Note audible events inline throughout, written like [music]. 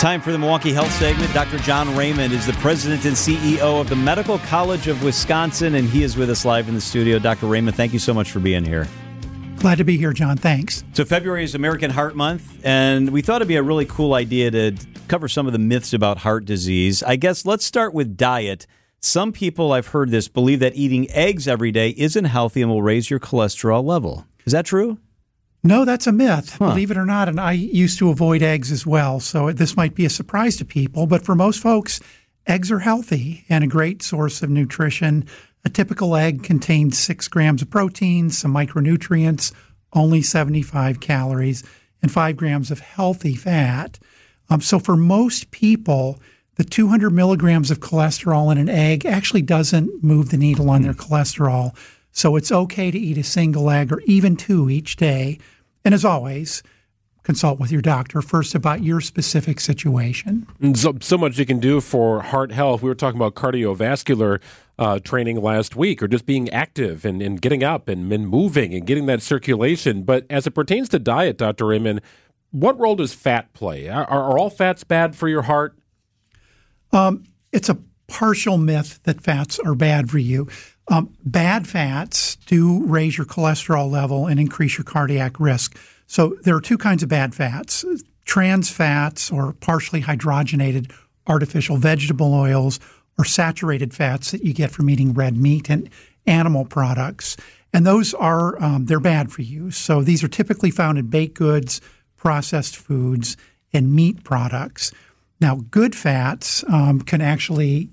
Time for the Milwaukee Health segment. Dr. John Raymond is the president and CEO of the Medical College of Wisconsin, and he is with us live in the studio. Dr. Raymond, thank you so much for being here. Glad to be here, John. Thanks. So, February is American Heart Month, and we thought it'd be a really cool idea to cover some of the myths about heart disease. I guess let's start with diet. Some people, I've heard this, believe that eating eggs every day isn't healthy and will raise your cholesterol level. Is that true? No, that's a myth, huh. believe it or not. And I used to avoid eggs as well. So this might be a surprise to people. But for most folks, eggs are healthy and a great source of nutrition. A typical egg contains six grams of protein, some micronutrients, only 75 calories, and five grams of healthy fat. Um, so for most people, the 200 milligrams of cholesterol in an egg actually doesn't move the needle on their hmm. cholesterol. So it's okay to eat a single egg or even two each day. And as always, consult with your doctor first about your specific situation. So, so much you can do for heart health. We were talking about cardiovascular uh, training last week, or just being active and, and getting up and, and moving and getting that circulation. But as it pertains to diet, Dr. Raymond, what role does fat play? Are, are all fats bad for your heart? Um, it's a partial myth that fats are bad for you. Um, bad fats do raise your cholesterol level and increase your cardiac risk. So there are two kinds of bad fats trans fats or partially hydrogenated artificial vegetable oils or saturated fats that you get from eating red meat and animal products. And those are, um, they're bad for you. So these are typically found in baked goods, processed foods, and meat products. Now, good fats um, can actually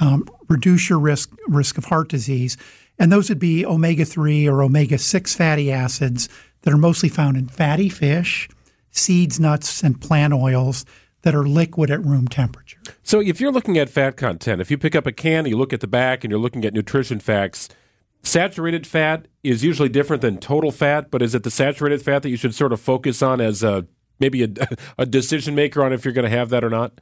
um, reduce your risk risk of heart disease, and those would be omega three or omega six fatty acids that are mostly found in fatty fish, seeds, nuts, and plant oils that are liquid at room temperature. So, if you're looking at fat content, if you pick up a can, you look at the back, and you're looking at nutrition facts. Saturated fat is usually different than total fat, but is it the saturated fat that you should sort of focus on as a maybe a, [laughs] a decision maker on if you're going to have that or not?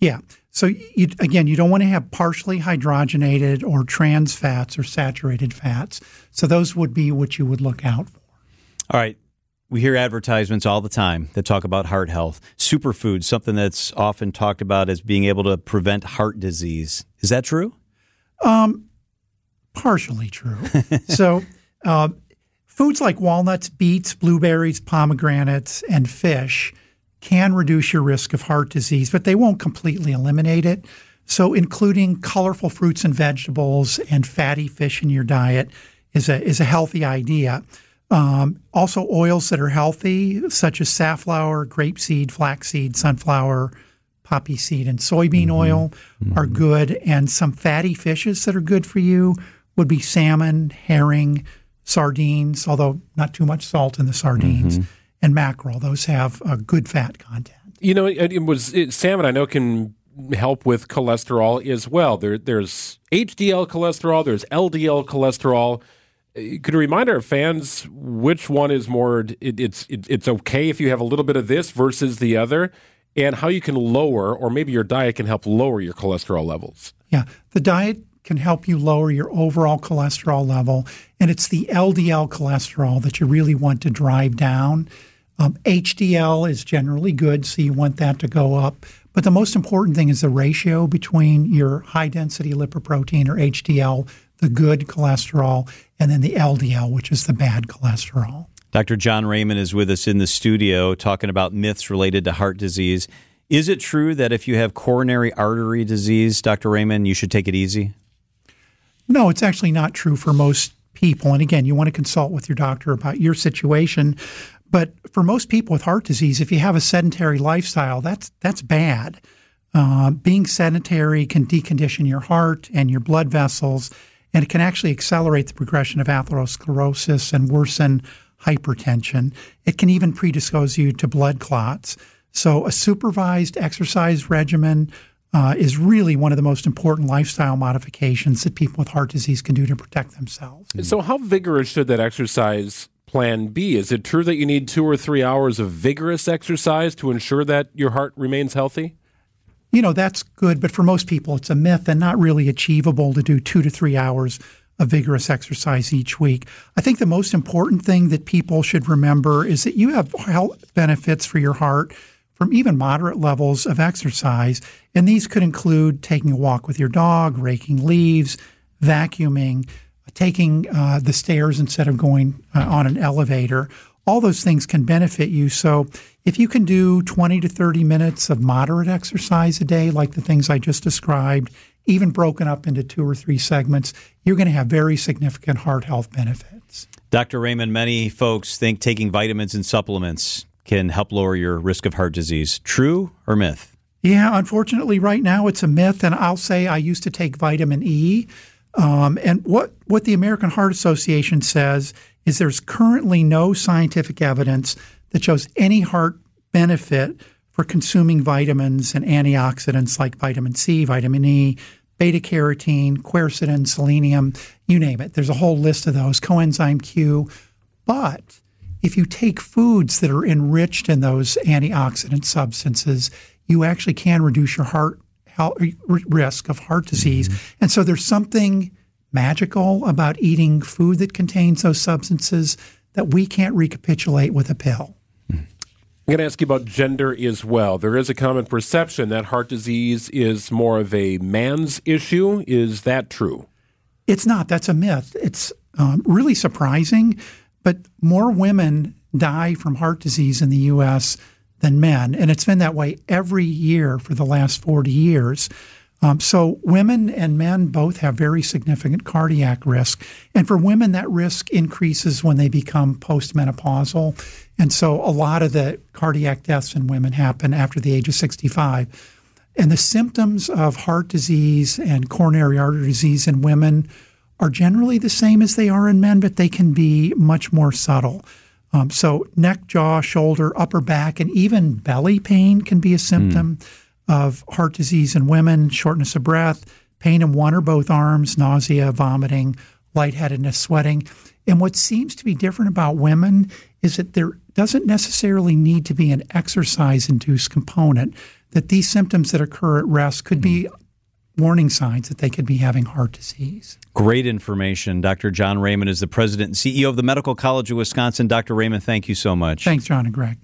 Yeah. So you, again, you don't want to have partially hydrogenated or trans fats or saturated fats. So those would be what you would look out for. All right. We hear advertisements all the time that talk about heart health. Superfood, something that's often talked about as being able to prevent heart disease. Is that true? Um, partially true. [laughs] so, uh, foods like walnuts, beets, blueberries, pomegranates, and fish can reduce your risk of heart disease, but they won't completely eliminate it. So, including colorful fruits and vegetables and fatty fish in your diet is a is a healthy idea. Um, also, oils that are healthy, such as safflower, grapeseed, flaxseed, sunflower, poppy seed, and soybean mm-hmm. oil, mm-hmm. are good. And some fatty fishes that are good for you would be salmon, herring, sardines, although not too much salt in the sardines. Mm-hmm and mackerel. Those have a good fat content. You know, it, it was it, salmon. I know can help with cholesterol as well. There, there's HDL cholesterol. There's LDL cholesterol. Uh, could you remind our fans which one is more? It, it's it, it's okay if you have a little bit of this versus the other, and how you can lower, or maybe your diet can help lower your cholesterol levels. Yeah, the diet can help you lower your overall cholesterol level, and it's the LDL cholesterol that you really want to drive down. Um, HDL is generally good, so you want that to go up. But the most important thing is the ratio between your high density lipoprotein or HDL, the good cholesterol, and then the LDL, which is the bad cholesterol. Dr. John Raymond is with us in the studio talking about myths related to heart disease. Is it true that if you have coronary artery disease, Dr. Raymond, you should take it easy? No, it's actually not true for most people. And again, you want to consult with your doctor about your situation. But for most people with heart disease, if you have a sedentary lifestyle, that's that's bad. Uh, being sedentary can decondition your heart and your blood vessels, and it can actually accelerate the progression of atherosclerosis and worsen hypertension. It can even predispose you to blood clots. So, a supervised exercise regimen uh, is really one of the most important lifestyle modifications that people with heart disease can do to protect themselves. So, how vigorous should that exercise plan be? Is it true that you need two or three hours of vigorous exercise to ensure that your heart remains healthy? You know, that's good, but for most people, it's a myth and not really achievable to do two to three hours of vigorous exercise each week. I think the most important thing that people should remember is that you have health benefits for your heart from even moderate levels of exercise. And these could include taking a walk with your dog, raking leaves, vacuuming, taking uh, the stairs instead of going uh, on an elevator. All those things can benefit you. So, if you can do 20 to 30 minutes of moderate exercise a day, like the things I just described, even broken up into two or three segments, you're going to have very significant heart health benefits. Dr. Raymond, many folks think taking vitamins and supplements can help lower your risk of heart disease. True or myth? Yeah, unfortunately, right now it's a myth. And I'll say I used to take vitamin E. Um, and what, what the American Heart Association says is there's currently no scientific evidence that shows any heart benefit for consuming vitamins and antioxidants like vitamin C, vitamin E, beta carotene, quercetin, selenium, you name it. There's a whole list of those, coenzyme Q. But if you take foods that are enriched in those antioxidant substances, you actually can reduce your heart health, risk of heart disease. Mm-hmm. And so there's something magical about eating food that contains those substances that we can't recapitulate with a pill. I'm going to ask you about gender as well. There is a common perception that heart disease is more of a man's issue. Is that true? It's not. That's a myth. It's um, really surprising, but more women die from heart disease in the U.S. than men. And it's been that way every year for the last 40 years. Um, so women and men both have very significant cardiac risk. And for women, that risk increases when they become postmenopausal. And so a lot of the cardiac deaths in women happen after the age of 65. And the symptoms of heart disease and coronary artery disease in women are generally the same as they are in men, but they can be much more subtle. Um, so, neck, jaw, shoulder, upper back, and even belly pain can be a symptom. Mm of heart disease in women, shortness of breath, pain in one or both arms, nausea, vomiting, lightheadedness, sweating. And what seems to be different about women is that there doesn't necessarily need to be an exercise induced component, that these symptoms that occur at rest could be warning signs that they could be having heart disease. Great information. Dr. John Raymond is the president and CEO of the Medical College of Wisconsin. Dr. Raymond, thank you so much. Thanks, John and Greg.